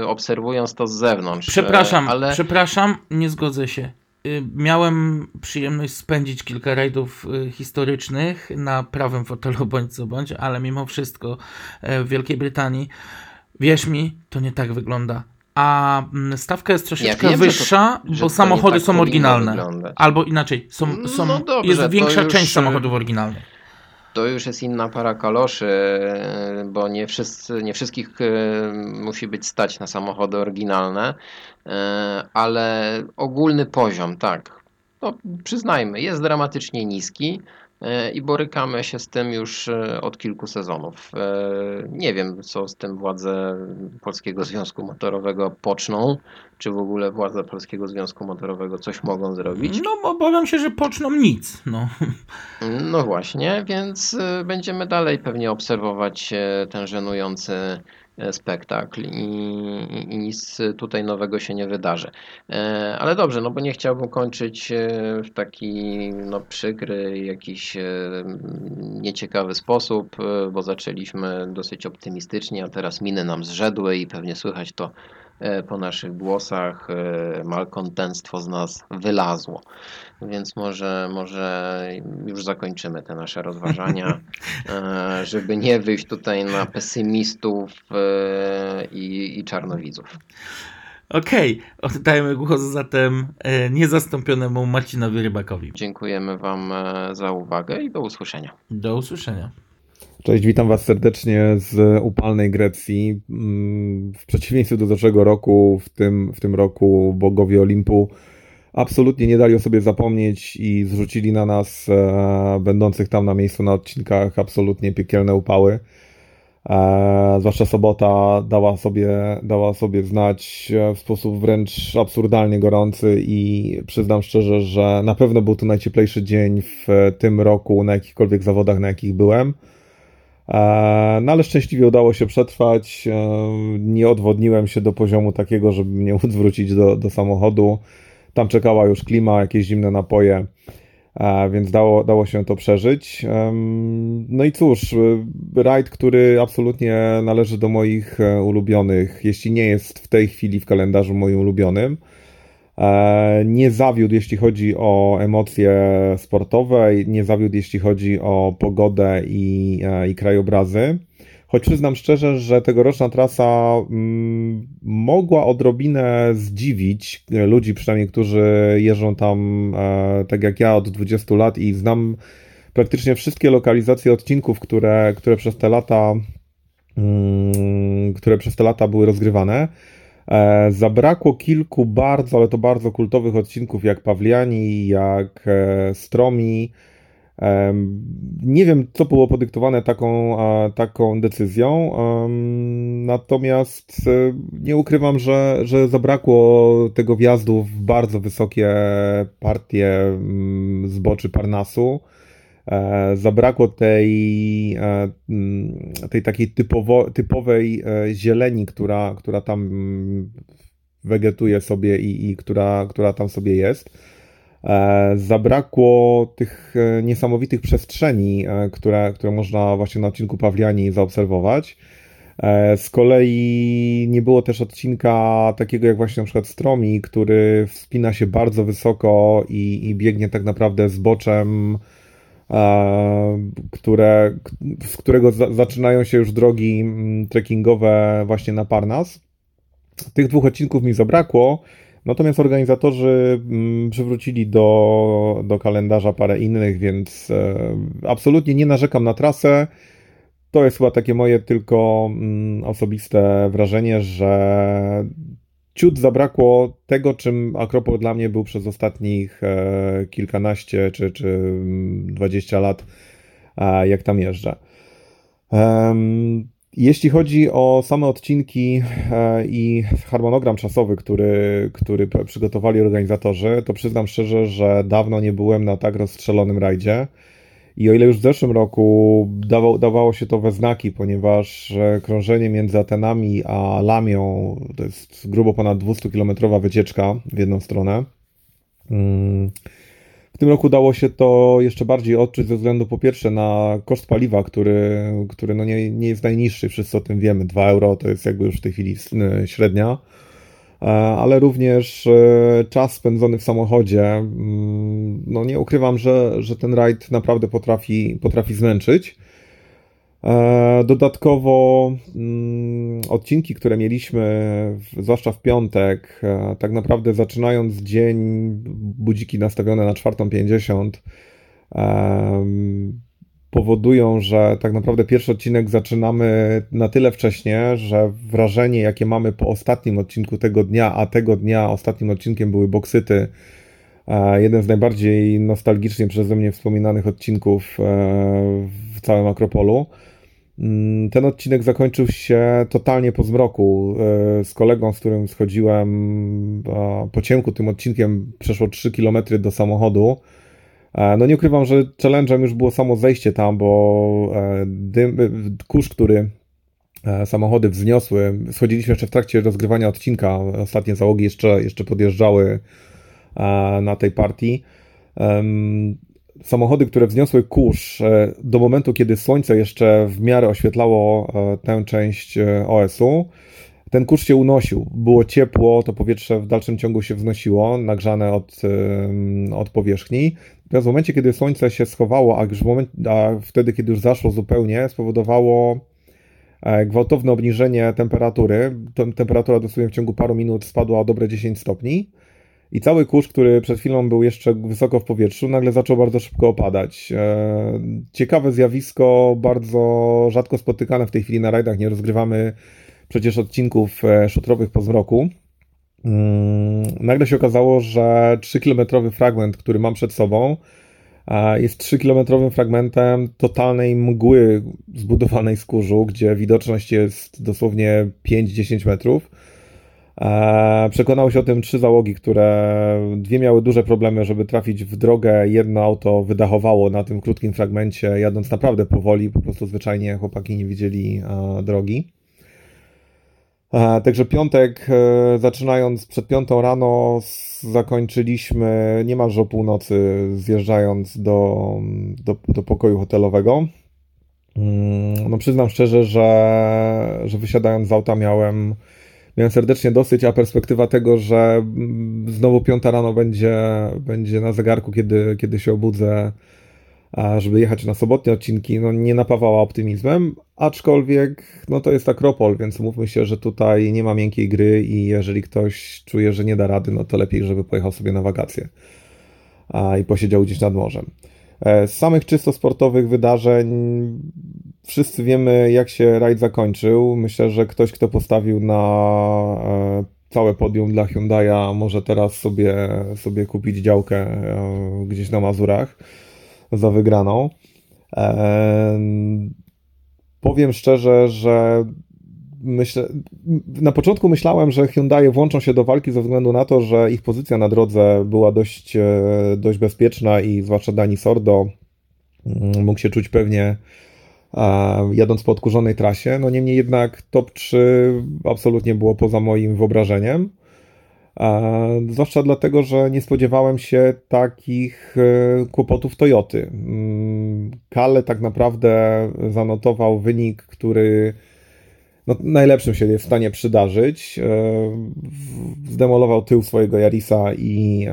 e, obserwując to z zewnątrz. E, Przepraszam, ale przepraszam, nie zgodzę się. Y, Miałem przyjemność spędzić kilka rajdów y, historycznych na prawym fotelu *laughs* bądź co bądź, ale mimo wszystko e, w Wielkiej Brytanii, wierz mi, to nie tak wygląda. A mm, stawka jest troszeczkę wiem, że to- wyższa, że bo to samochody tak są oryginalne. wyglądać. Albo inaczej, są, są, No dobrze, jest większa już, część y, samochodów oryginalnych. To już jest inna para kaloszy, e, bo nie, wszyscy, nie wszystkich e, musi być stać na samochody oryginalne, ale ogólny poziom, tak, no, przyznajmy, jest dramatycznie niski. E, i borykamy się z tym już e, od kilku sezonów. E, Nie wiem, co z tym władze Polskiego Związku Motorowego poczną, czy w ogóle władze Polskiego Związku Motorowego coś mogą zrobić. No, obawiam się, że poczną nic. No. No właśnie, więc będziemy dalej pewnie obserwować ten żenujący spektakl i, nic tutaj nowego się nie wydarzy. E, Ale dobrze, no bo nie chciałbym kończyć e, w taki no, przykry, jakiś e, nieciekawy sposób, bo zaczęliśmy dosyć optymistycznie, a teraz miny nam zrzedły i pewnie słychać to po naszych głosach. Malkontentstwo z nas wylazło. Więc może, może już zakończymy te nasze rozważania, *laughs* e, żeby nie wyjść tutaj na pesymistów e, i, i czarnowidzów. Okej, oddajmy głos zatem e, niezastąpionemu Marcinowi Rybakowi. Dziękujemy Wam za uwagę i do usłyszenia. Do usłyszenia. Cześć, witam Was serdecznie z upalnej Grecji. Mm, W przeciwieństwie do zeszłego roku, w tym, w tym roku bogowie Olimpu absolutnie nie dali o sobie zapomnieć i zrzucili na nas, e, będących tam na miejscu na odcinkach, absolutnie piekielne upały. E, zwłaszcza sobota dała sobie, dała sobie znać e, w sposób wręcz absurdalnie gorący i przyznam szczerze, że na pewno był to najcieplejszy dzień w tym roku na jakichkolwiek zawodach, na jakich byłem. E, No ale szczęśliwie udało się przetrwać. E, Nie odwodniłem się do poziomu takiego, żeby mnie *laughs* móc wrócić do, do samochodu. Tam czekała już klima, jakieś zimne napoje, e, więc dało, dało się to przeżyć. No i cóż, e, rajd, który absolutnie należy do moich e, ulubionych, jeśli nie jest w tej chwili w kalendarzu moim ulubionym. Nie zawiódł, jeśli chodzi o emocje sportowe, nie zawiódł, jeśli chodzi o pogodę i, i krajobrazy. Choć przyznam szczerze, że tegoroczna trasa mm, mogła odrobinę zdziwić e, ludzi, przynajmniej którzy jeżdżą tam e, tak jak ja od 20 lat i znam praktycznie wszystkie lokalizacje odcinków, które, które przez te lata mm, które przez te lata były rozgrywane. E, Zabrakło kilku bardzo, ale to bardzo kultowych odcinków, jak Pawliani, jak Stromi. Nie wiem, co było podyktowane taką, taką decyzją, natomiast e, nie ukrywam, że, że zabrakło tego wjazdu w bardzo wysokie partie mm, zboczy Parnasu. E, Zabrakło tej, e, mm, tej takiej typowo, typowej zieleni, która, która tam mm, wegetuje sobie i, i która, która tam sobie jest. E, Zabrakło tych e, niesamowitych przestrzeni, e, które, które można właśnie na odcinku Pawliani zaobserwować. Z kolei nie było też odcinka takiego jak właśnie na przykład Stromi, który wspina się bardzo wysoko i, i biegnie tak naprawdę zboczem, e, które, z którego za, zaczynają się już drogi mm, trekkingowe właśnie na Parnas. Tych dwóch odcinków mi zabrakło, natomiast organizatorzy mm, przywrócili do, do kalendarza parę innych, więc e, absolutnie nie narzekam na trasę. To jest chyba takie moje tylko mm, osobiste wrażenie, że ciut zabrakło tego, czym Akropol dla mnie był przez ostatnich e, kilkanaście czy, czy mm, 20 lat, e, jak tam jeżdżę. Jeśli chodzi o same odcinki e, i harmonogram czasowy, który, który przygotowali organizatorzy, to przyznam szczerze, że dawno nie byłem na tak rozstrzelonym rajdzie. I o ile już w zeszłym roku dawało, dawało się to we znaki, ponieważ e, krążenie między Atenami a Lamią to jest grubo ponad 200-kilometrowa wycieczka w jedną stronę. Mm. W tym roku dało się to jeszcze bardziej odczuć ze względu po pierwsze na koszt paliwa, który, który no nie, nie jest najniższy, wszyscy o tym wiemy. 2 euro to jest jakby już w tej chwili e, średnia. E, ale również e, czas spędzony w samochodzie. mm, No nie ukrywam, że, że ten rajd naprawdę potrafi, potrafi zmęczyć. E, Dodatkowo mm, odcinki, które mieliśmy, zwłaszcza w piątek, e, tak naprawdę zaczynając dzień, budziki nastawione na 4.50, em, powodują, że tak naprawdę pierwszy odcinek zaczynamy na tyle wcześnie, że wrażenie, jakie mamy po ostatnim odcinku tego dnia, a tego dnia ostatnim odcinkiem były boksyty, E, jeden z najbardziej nostalgicznie przeze mnie wspominanych odcinków całym Akropolu. Mm, Ten odcinek zakończył się totalnie po zmroku. E, Z kolegą, z którym schodziłem po ciemku tym odcinkiem, przeszło 3 km do samochodu. E, No nie ukrywam, że challenge'em już było samo zejście tam, bo e, dym, kurz, który samochody wzniosły, schodziliśmy jeszcze w trakcie rozgrywania odcinka, ostatnie załogi jeszcze, jeszcze podjeżdżały na tej partii. Samochody, które wzniosły kurz e, do momentu, kiedy słońce jeszcze w miarę oświetlało e, tę część e, OS-u, ten kurz się unosił. Było ciepło, to powietrze w dalszym ciągu się wznosiło, nagrzane od, od powierzchni. Natomiast w momencie, kiedy słońce się schowało, a, już w moment, a wtedy, kiedy już zaszło zupełnie, spowodowało gwałtowne obniżenie temperatury. Tem- Temperatura dosłownie w ciągu paru minut spadła o dobre 10 stopni. I cały kurz, który przed chwilą był jeszcze wysoko w powietrzu, nagle zaczął bardzo szybko opadać. E, Ciekawe zjawisko, bardzo rzadko spotykane w tej chwili na rajdach. Nie rozgrywamy przecież odcinków e, szutrowych po zmroku. Mm, Nagle się okazało, że 3-kilometrowy fragment, który mam przed sobą, e, jest 3-kilometrowym fragmentem totalnej mgły zbudowanej z kurzu, gdzie widoczność jest dosłownie 5-10 metrów. E, Przekonały się o tym trzy załogi, które dwie miały duże problemy, żeby trafić w drogę. Jedno auto wydachowało na tym krótkim fragmencie, jadąc naprawdę powoli, po prostu zwyczajnie chłopaki nie widzieli e, drogi. E, Także piątek, zaczynając przed piątą rano, zakończyliśmy niemalże o północy, zjeżdżając do, do, do pokoju hotelowego. Mm, No przyznam szczerze, że, że wysiadając z auta miałem, miałem serdecznie dosyć, a perspektywa tego, że mm, znowu piąta rano będzie, będzie na zegarku, kiedy, kiedy się obudzę, żeby jechać na sobotnie odcinki, no nie napawała optymizmem, aczkolwiek no to jest Akropol, więc mówmy się, że tutaj nie ma miękkiej gry i jeżeli ktoś czuje, że nie da rady, no to lepiej, żeby pojechał sobie na wakacje i posiedział gdzieś nad morzem. E, Z samych czysto sportowych wydarzeń wszyscy wiemy, jak się rajd zakończył. Myślę, że ktoś, kto postawił na e, całe podium dla Hyundai'a, może teraz sobie, sobie kupić działkę e, gdzieś na Mazurach za wygraną. Powiem szczerze, że myślę, na początku myślałem, że Hyundai włączą się do walki ze względu na to, że ich pozycja na drodze była dość, e, dość bezpieczna i zwłaszcza Dani Sordo mm, mógł się czuć pewnie jadąc po odkurzonej trasie. No niemniej jednak top 3 absolutnie było poza moim wyobrażeniem. Zwłaszcza dlatego, że nie spodziewałem się takich e, kłopotów Toyoty. Mm, Kale tak naprawdę zanotował wynik, który no, najlepszym się jest w stanie przydarzyć. E, Zdemolował tył swojego Yarisa i,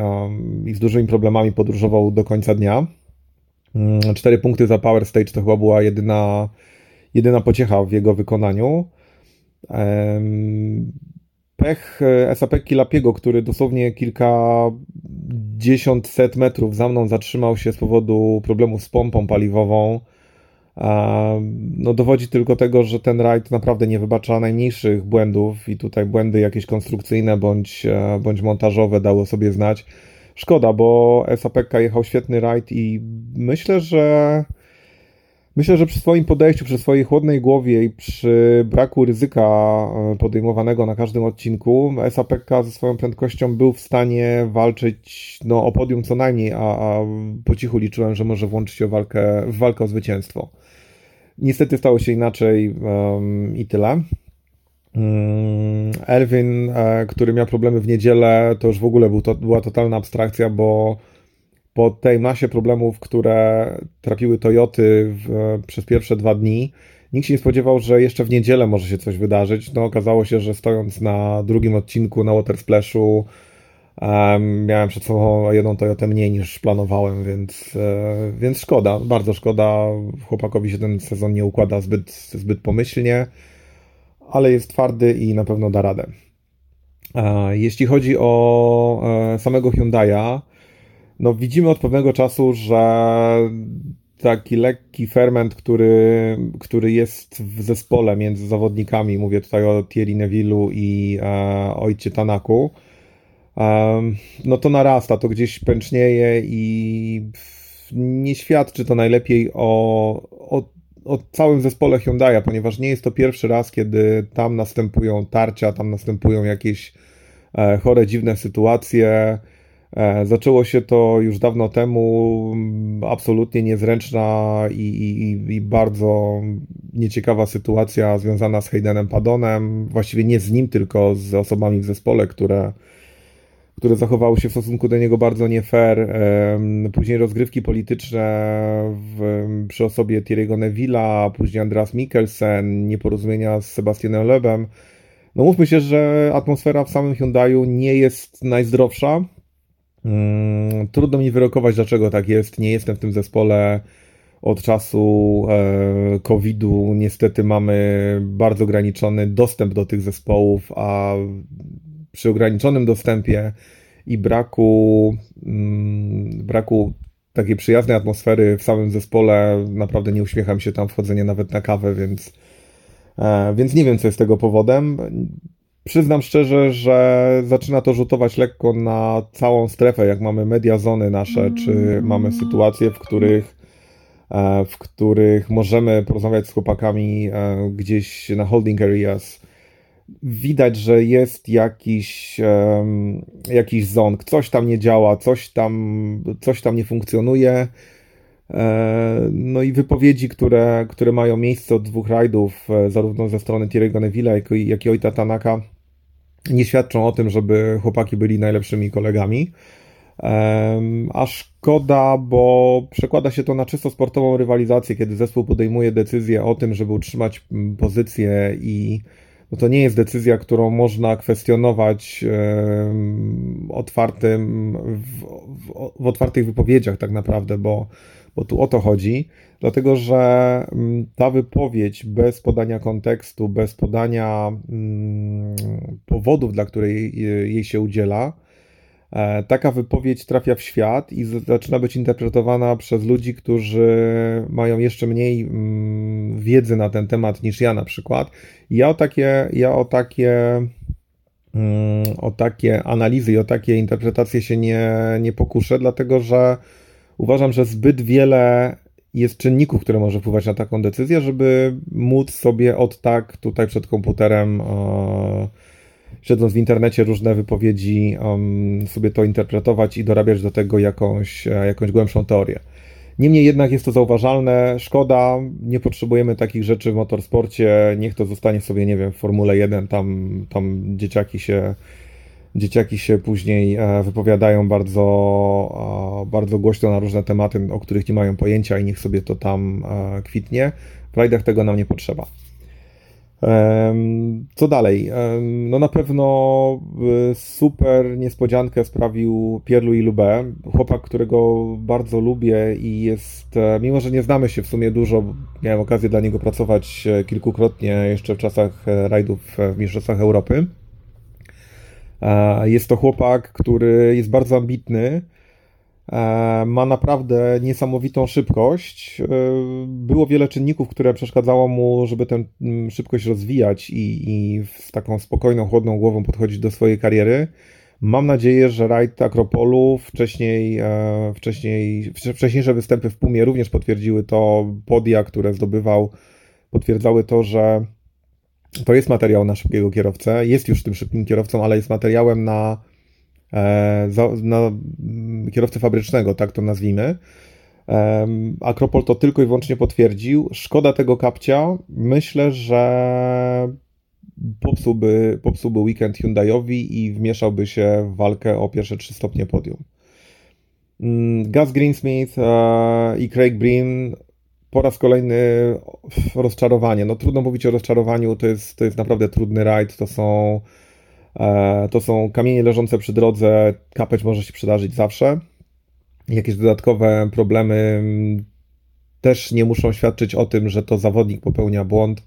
i z dużymi problemami podróżował do końca dnia. Mm, Cztery punkty za Power Stage to chyba była jedyna, jedyna pociecha w jego wykonaniu. Pech e, SAP Kilapiego, który dosłownie kilkadziesiąt set metrów za mną zatrzymał się z powodu problemów z pompą paliwową. No, dowodzi tylko tego, że ten rajd naprawdę nie wybacza najmniejszych błędów i tutaj błędy jakieś konstrukcyjne bądź, e, bądź montażowe dało sobie znać. Szkoda, bo SAPK jechał świetny rajd i myślę, że myślę, że przy swoim podejściu, przy swojej chłodnej głowie i przy braku ryzyka e, podejmowanego na każdym odcinku, SAPK ze swoją prędkością był w stanie walczyć no, o podium co najmniej, a, a po cichu liczyłem, że może włączyć się o walkę, w walkę o zwycięstwo. Niestety stało się inaczej em, i tyle. Mm, Elvin, e, który miał problemy w niedzielę, to już w ogóle był to, była totalna abstrakcja, bo po tej masie problemów, które trapiły Toyoty w, przez pierwsze dwa dni, nikt się nie spodziewał, że jeszcze w niedzielę może się coś wydarzyć. No okazało się, że stojąc na drugim odcinku na Water Splashu miałem przed sobą jedną Toyotę mniej niż planowałem, więc, e, więc szkoda, bardzo szkoda. Chłopakowi się ten sezon nie układa zbyt, zbyt pomyślnie, ale jest twardy i na pewno da radę. E, Jeśli chodzi o e, samego Hyundai'a, no widzimy od pewnego czasu, że taki lekki ferment, który, który jest w zespole między zawodnikami, mówię tutaj o Thierry Neville'u i e, ojcie Tanaku, no to narasta, to gdzieś pęcznieje i nie świadczy to najlepiej o, o, o całym zespole Hyundai'a, ponieważ nie jest to pierwszy raz, kiedy tam następują tarcia, tam następują jakieś e, chore, dziwne sytuacje. E, Zaczęło się to już dawno temu, absolutnie niezręczna i, i, i bardzo nieciekawa sytuacja związana z Haydenem Padonem. Właściwie nie z nim, tylko z osobami w zespole, które, które zachowały się w stosunku do niego bardzo nie fair. Później rozgrywki polityczne w, przy osobie Thierry'ego Neville'a, później Andreas Mikkelsen, nieporozumienia z Sebastianem Loebem. No mówmy się, że atmosfera w samym Hyundaiu nie jest najzdrowsza. Mm, Trudno mi wyrokować, dlaczego tak jest. Nie jestem w tym zespole od czasu e, COVID-u. Niestety mamy bardzo ograniczony dostęp do tych zespołów, a przy ograniczonym dostępie i braku, mm, braku takiej przyjaznej atmosfery w samym zespole, naprawdę nie uśmiecham się tam wchodzenie nawet na kawę, więc, e, więc nie wiem, co jest tego powodem. Przyznam szczerze, że zaczyna to rzutować lekko na całą strefę, jak mamy mediazony nasze, czy mamy sytuacje, w których, e, w których możemy porozmawiać z chłopakami e, gdzieś na holding areas. Widać, że jest jakiś, em, jakiś ząg, coś tam nie działa, coś tam, coś tam nie funkcjonuje. E, No i wypowiedzi, które, które mają miejsce od dwóch rajdów, e, zarówno ze strony Thierry'ego Neville'a, jak jak i Ojta Tanaka, nie świadczą o tym, żeby chłopaki byli najlepszymi kolegami. A szkoda, bo przekłada się to na czysto sportową rywalizację, kiedy zespół podejmuje decyzję o tym, żeby utrzymać pozycję i no to nie jest decyzja, którą można kwestionować otwartym, w, w, w otwartych wypowiedziach tak naprawdę, bo, bo tu o to chodzi. Dlatego, że mm, ta wypowiedź bez podania kontekstu, bez podania mm, powodów, dla której jej jej się udziela, e, taka wypowiedź trafia w świat i zaczyna być interpretowana przez ludzi, którzy mają jeszcze mniej mm, wiedzy na ten temat niż ja na przykład. Ja o takie, ja o takie, mm, o takie analizy i o takie interpretacje się nie, nie pokuszę, dlatego że uważam, że zbyt wiele jest czynników, które może wpływać na taką decyzję, żeby móc sobie od tak tutaj przed komputerem, e, siedząc w internecie, różne wypowiedzi, em, sobie to interpretować i dorabiać do tego jakąś, e, jakąś głębszą teorię. Niemniej jednak jest to zauważalne, szkoda, nie potrzebujemy takich rzeczy w motorsporcie, niech to zostanie sobie, nie wiem, w Formule 1, tam, tam dzieciaki się dzieciaki się później e, wypowiadają bardzo, e, bardzo głośno na różne tematy, o których nie mają pojęcia i niech sobie to tam kwitnie. W rajdach tego nam nie potrzeba. Co dalej? No na pewno y, super niespodziankę sprawił Pierre-Louis Lubé, chłopak, którego bardzo lubię i jest, e, mimo że nie znamy się w sumie dużo, miałem okazję dla niego pracować e, kilkukrotnie jeszcze w czasach e, rajdów w Mistrzostwach Europy. Jest to chłopak, który jest bardzo ambitny, ma naprawdę niesamowitą szybkość. E, Było wiele czynników, które przeszkadzało mu, żeby tę mm, szybkość rozwijać i, i z taką spokojną, chłodną głową podchodzić do swojej kariery. Mam nadzieję, że rajd Akropolu, wcześniej, e, wcześniej, wcze- wcześniejsze występy w Pumie również potwierdziły to, podia, które zdobywał, potwierdzały to, że to jest materiał na szybkiego kierowcę. Jest już tym szybkim kierowcą, ale jest materiałem na, e, na mm, kierowcę fabrycznego, tak to nazwijmy. Em, Akropol to tylko i wyłącznie potwierdził. Szkoda tego kapcia. Myślę, że popsułby, popsułby weekend Hyundaiowi i wmieszałby się w walkę o pierwsze trzy stopnie podium. Mm, Gus Greensmith e, i Craig Breen po raz kolejny rozczarowanie. No trudno mówić o rozczarowaniu, to jest, to jest naprawdę trudny rajd, to są, e, to są kamienie leżące przy drodze, kapeć może się przydarzyć zawsze. Jakieś dodatkowe problemy mm, też nie muszą świadczyć o tym, że to zawodnik popełnia błąd.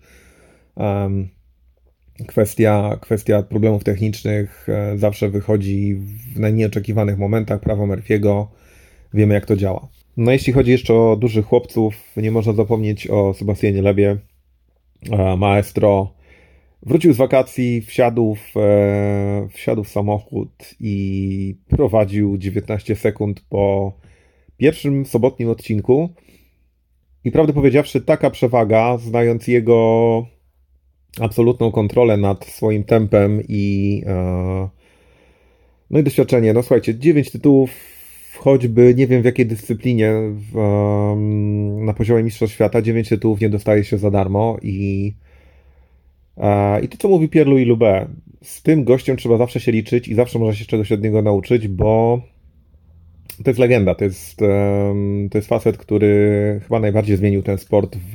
Kwestia, kwestia problemów technicznych e, zawsze wychodzi w najmniej oczekiwanych momentach. Prawo Murphy'ego, wiemy jak to działa. No jeśli chodzi jeszcze o dużych chłopców, nie można zapomnieć o Sebastianie Lebie, e, maestro, Wrócił z wakacji, wsiadł w, e, wsiadł w samochód i prowadził 19 sekund po pierwszym sobotnim odcinku. I prawdę powiedziawszy, taka przewaga, znając jego absolutną kontrolę nad swoim tempem i, e, no i doświadczenie. No słuchajcie, 9 tytułów, choćby nie wiem w jakiej dyscyplinie w, na poziomie Mistrzostw Świata, 9 tytułów nie dostaje się za darmo i I to, co mówi Pierre-Louis Lubé, z tym gościem trzeba zawsze się liczyć i zawsze można się czegoś od niego nauczyć, bo to jest legenda, to jest, to jest facet, który chyba najbardziej zmienił ten sport w,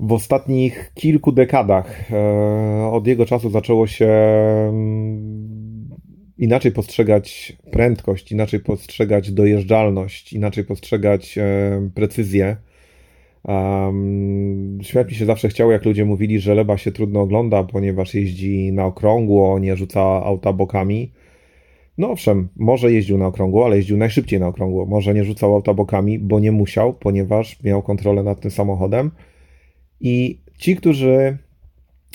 w ostatnich kilku dekadach. E, Od jego czasu zaczęło się inaczej postrzegać prędkość, inaczej postrzegać dojeżdżalność, inaczej postrzegać e, precyzję. Um, śmiać mi się zawsze chciało, jak ludzie mówili, że Leba się trudno ogląda, ponieważ jeździ na okrągło, nie rzuca auta bokami. No owszem, może jeździł na okrągło, ale jeździł najszybciej na okrągło. Może nie rzucał auta bokami, bo nie musiał, ponieważ miał kontrolę nad tym samochodem. I ci, którzy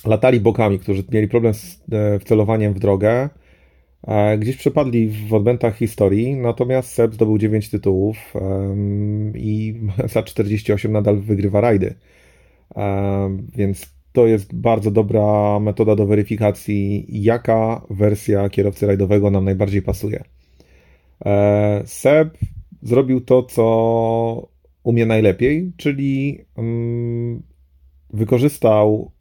latali bokami, którzy mieli problem z e, wcelowaniem w drogę, gdzieś przepadli w odbętach historii, natomiast Seb zdobył 9 tytułów i *laughs* za 48 nadal wygrywa rajdy. Em, Więc to jest bardzo dobra metoda do weryfikacji, jaka wersja kierowcy rajdowego nam najbardziej pasuje. E, Seb zrobił to, co umie najlepiej, czyli wykorzystał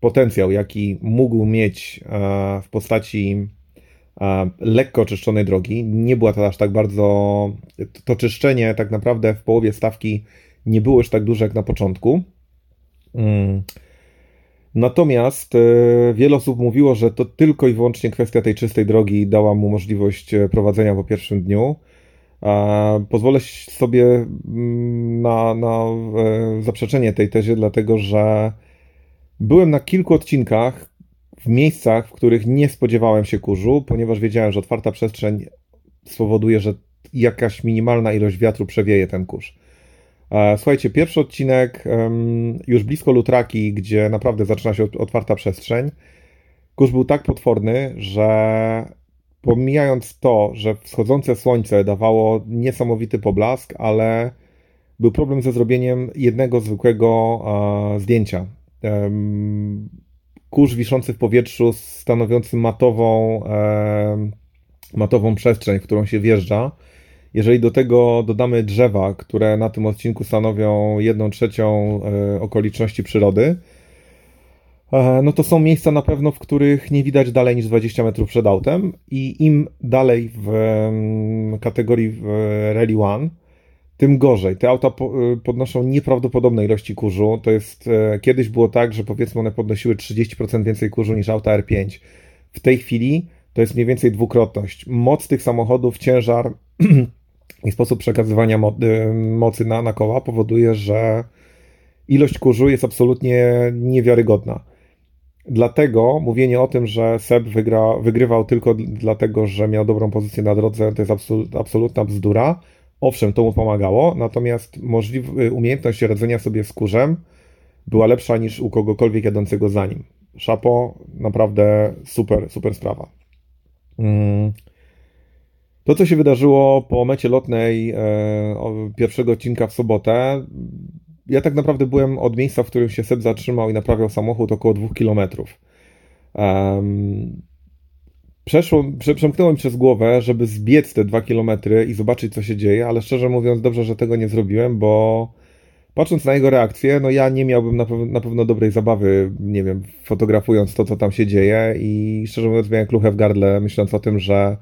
potencjał, jaki mógł mieć e, w postaci e, lekko oczyszczonej drogi. Nie była to aż tak bardzo. To czyszczenie tak naprawdę w połowie stawki nie było już tak duże jak na początku. Mm. Natomiast e, wiele osób mówiło, że to tylko i wyłącznie kwestia tej czystej drogi dała mu możliwość e, prowadzenia po pierwszym dniu. Pozwolę sobie mm, na, na e, zaprzeczenie tej tezie, dlatego że byłem na kilku odcinkach w miejscach, w których nie spodziewałem się kurzu, ponieważ wiedziałem, że otwarta przestrzeń spowoduje, że jakaś minimalna ilość wiatru przewieje ten kurz. E, Słuchajcie, pierwszy odcinek już blisko Lutraki, gdzie naprawdę zaczyna się ot- otwarta przestrzeń. Kurz był tak potworny, że pomijając to, że wschodzące słońce dawało niesamowity poblask, ale był problem ze zrobieniem jednego zwykłego e, zdjęcia. Kurz wiszący w powietrzu, stanowiący matową, em, matową przestrzeń, w którą się wjeżdża. Jeżeli do tego dodamy drzewa, które na tym odcinku stanowią jedną trzecią e, okoliczności przyrody, e, no to są miejsca na pewno, w których nie widać dalej niż 20 metrów przed autem i im dalej w kategorii w Rally One, tym gorzej. Te auta e, podnoszą nieprawdopodobne ilości kurzu. To jest, e, kiedyś było tak, że powiedzmy one podnosiły 30% więcej kurzu niż auta R5. W tej chwili to jest mniej więcej dwukrotność. Moc tych samochodów, ciężar *clears throat* i sposób przekazywania mo- y, mocy na, na koła powoduje, że ilość kurzu jest absolutnie niewiarygodna. Dlatego mówienie o tym, że Seb wygra, wygrywał tylko dlatego, że miał dobrą pozycję na drodze, to jest absolut, absolutna bzdura. Owszem, to mu pomagało, natomiast możliw, y, umiejętność radzenia sobie z kurzem była lepsza niż u kogokolwiek jadącego za nim. Szapo, naprawdę super, super sprawa. Mm. To, co się wydarzyło po mecie lotnej e, pierwszego odcinka w sobotę, ja tak naprawdę byłem od miejsca, w którym się Seb zatrzymał i naprawiał samochód około dwóch kilometrów. Em, Przeszło, prze, przemknęło mi przez głowę, żeby zbiec te dwa kilometry i zobaczyć, co się dzieje, ale szczerze mówiąc, dobrze, że tego nie zrobiłem, bo patrząc na jego reakcję, no ja nie miałbym na, pew- na pewno dobrej zabawy, nie wiem, fotografując to, co tam się dzieje i szczerze mówiąc, miałem kluchę w gardle, myśląc o tym, że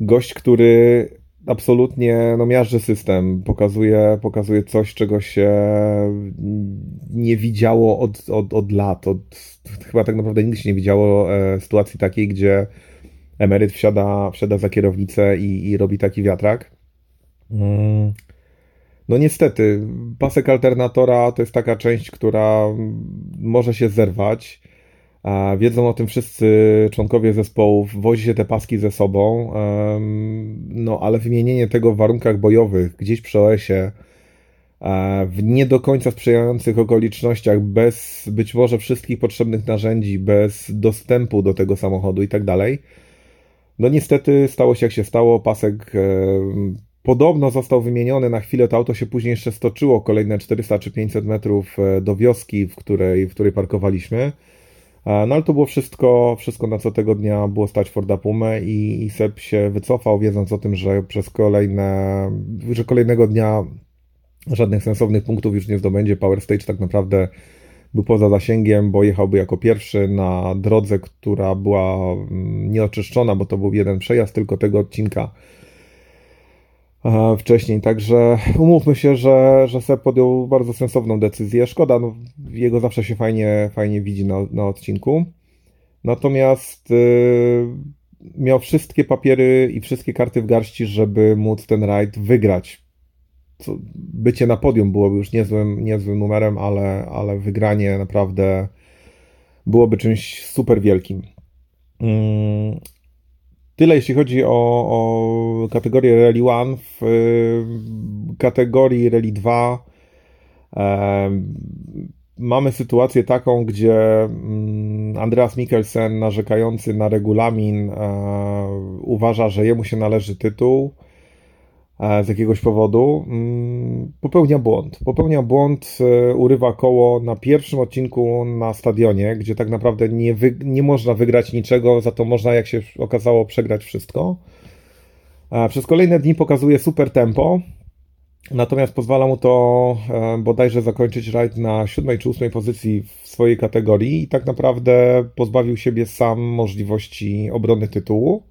gość, który absolutnie no, miażdży system, pokazuje, pokazuje coś, czego się nie widziało od, od, od lat. Od, chyba tak naprawdę nigdy się nie widziało e, sytuacji takiej, gdzie emeryt wsiada, wsiada za kierownicę i, i robi taki wiatrak. Mm. No niestety, pasek alternatora to jest taka część, która może się zerwać. Wiedzą o tym wszyscy członkowie zespołów, wozi się te paski ze sobą, no ale wymienienie tego w warunkach bojowych, gdzieś przy OS-ie, e, w nie do końca sprzyjających okolicznościach, bez być może wszystkich potrzebnych narzędzi, bez dostępu do tego samochodu i tak dalej. No niestety stało się jak się stało. Pasek e, podobno został wymieniony na chwilę. To auto się później jeszcze stoczyło kolejne 400 czy 500 metrów e, do wioski, w której, w której parkowaliśmy. E, No ale to było wszystko, wszystko na co tego dnia było stać Forda Pumę i, i Seb się wycofał, wiedząc o tym, że przez kolejne, że kolejnego dnia żadnych sensownych punktów już nie zdobędzie. Power Stage tak naprawdę był poza zasięgiem, bo jechałby jako pierwszy na drodze, która była mm, nieoczyszczona, bo to był jeden przejazd tylko tego odcinka wcześniej. Także umówmy się, że, że Seb podjął bardzo sensowną decyzję. Szkoda, no, jego zawsze się fajnie, fajnie widzi na, na odcinku. Natomiast y, miał wszystkie papiery i wszystkie karty w garści, żeby móc ten rajd wygrać. Co, bycie na podium byłoby już niezłym, niezłym numerem, ale, ale wygranie naprawdę byłoby czymś super wielkim. Mm, Tyle jeśli chodzi o, o kategorię Rally 1. W y, kategorii Rally 2 em, mamy sytuację taką, gdzie mm, Andreas Mikkelsen, narzekający na regulamin, e, uważa, że jemu się należy tytuł e, z jakiegoś powodu, mm, popełnia błąd. Popełnia błąd, e, urywa koło na pierwszym odcinku na stadionie, gdzie tak naprawdę nie, wy, nie można wygrać niczego, za to można, jak się okazało, przegrać wszystko. E, Przez kolejne dni pokazuje super tempo, natomiast pozwala mu to e, bodajże zakończyć rajd na siódmej czy ósmej pozycji w swojej kategorii i tak naprawdę pozbawił siebie sam możliwości obrony tytułu.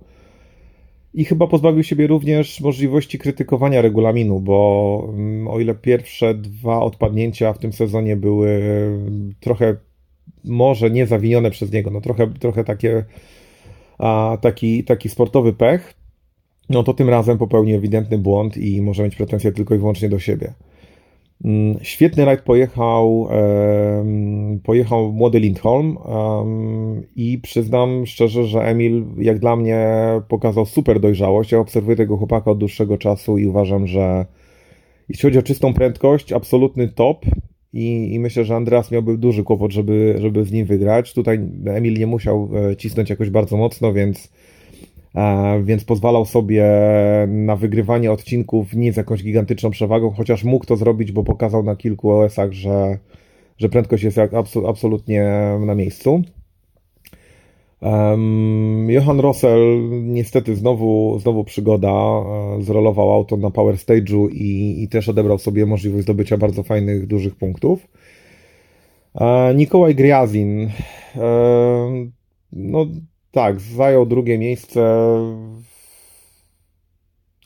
I chyba pozbawił siebie również możliwości krytykowania regulaminu, bo mm, o ile pierwsze dwa odpadnięcia w tym sezonie były mm, trochę może nie zawinione przez niego, no trochę, trochę takie, a, taki, taki sportowy pech, no to tym razem popełnił ewidentny błąd i może mieć pretensje tylko i wyłącznie do siebie. Mm, Świetny rajd pojechał, pojechał młody Lindholm i przyznam szczerze, że Emil jak dla mnie pokazał super dojrzałość. Ja obserwuję tego chłopaka od dłuższego czasu i uważam, że jeśli chodzi o czystą prędkość, absolutny top i, i myślę, że Andreas miałby duży kłopot, żeby, żeby z nim wygrać. Tutaj Emil nie musiał e, cisnąć jakoś bardzo mocno, więc więc pozwalał sobie na wygrywanie odcinków nie z jakąś gigantyczną przewagą, chociaż mógł to zrobić, bo pokazał na kilku OS-ach, że, że prędkość jest absolutnie na miejscu. Johan Rossell niestety znowu, znowu przygoda, e, zrolował auto na Power Stage'u i, i też odebrał sobie możliwość zdobycia bardzo fajnych, dużych punktów. E, Nikołaj Griazin, e, no tak, zajął drugie miejsce.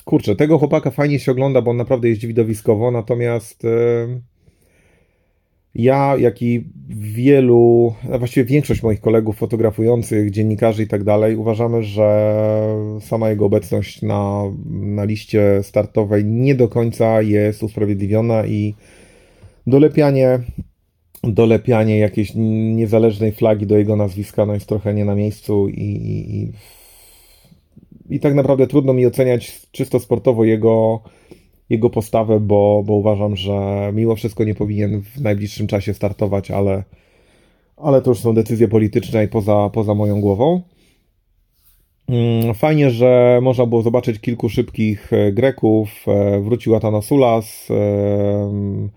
Kurczę, tego chłopaka fajnie się ogląda, bo on naprawdę jeździ widowiskowo, natomiast e, ja, jak i wielu, a właściwie większość moich kolegów fotografujących, dziennikarzy i tak dalej, uważamy, że sama jego obecność na, na liście startowej nie do końca jest usprawiedliwiona i dolepianie dolepianie jakiejś niezależnej flagi do jego nazwiska no jest trochę nie na miejscu i, i, i, i tak naprawdę trudno mi oceniać czysto sportowo jego, jego postawę, bo, bo uważam, że mimo wszystko nie powinien w najbliższym czasie startować, ale, ale to już są decyzje polityczne i poza, poza moją głową. Mm, Fajnie, że można było zobaczyć kilku szybkich e, Greków. e, Wrócił Atanasulas. em,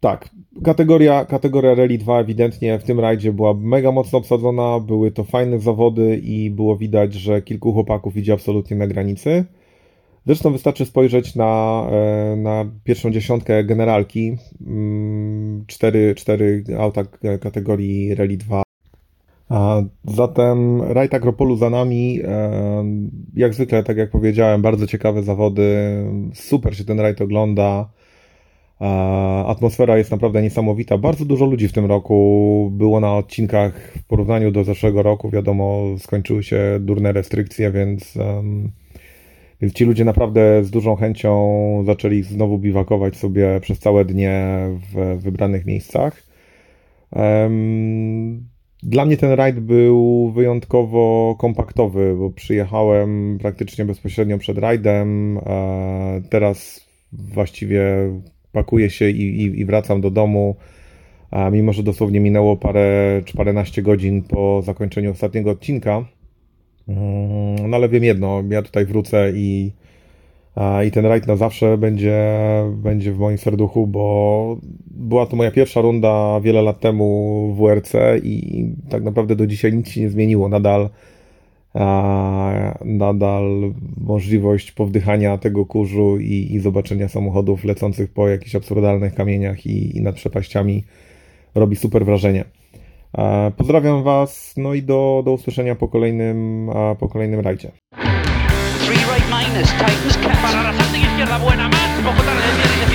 tak, kategoria, kategoria Rally 2 ewidentnie w tym rajdzie była mega mocno obsadzona, były to fajne zawody i było widać, że kilku chłopaków idzie absolutnie na granicy. Zresztą wystarczy spojrzeć na, e, na pierwszą dziesiątkę generalki. Mm, Cztery, cztery auta kategorii Rally 2. A zatem rajd Akropolu za nami. e, Jak zwykle, tak jak powiedziałem, bardzo ciekawe zawody. Super się ten rajd ogląda. Atmosfera jest naprawdę niesamowita. Bardzo dużo ludzi w tym roku było na odcinkach w porównaniu do zeszłego roku. Wiadomo, skończyły się durne restrykcje, więc, em, więc ci ludzie naprawdę z dużą chęcią zaczęli znowu biwakować sobie przez całe dnie w wybranych miejscach. Em, Dla mnie ten rajd był wyjątkowo kompaktowy, bo przyjechałem praktycznie bezpośrednio przed rajdem. Teraz właściwie pakuję się i, i, i wracam do domu, a mimo że dosłownie minęło parę czy paręnaście godzin po zakończeniu ostatniego odcinka. Mm, No ale wiem jedno, ja tutaj wrócę i, i ten rajd na zawsze będzie, będzie w moim serduchu, bo była to moja pierwsza runda wiele lat temu w WRC i tak naprawdę do dzisiaj nic się nie zmieniło. Nadal, nadal możliwość powdychania tego kurzu i, i zobaczenia samochodów lecących po jakichś absurdalnych kamieniach i, i nad przepaściami robi super wrażenie. Pozdrawiam Was, no i do, do usłyszenia po kolejnym, po kolejnym rajdzie. Three right minus, tightens Para cap. la salta izquierda buena, Mats, poco tarde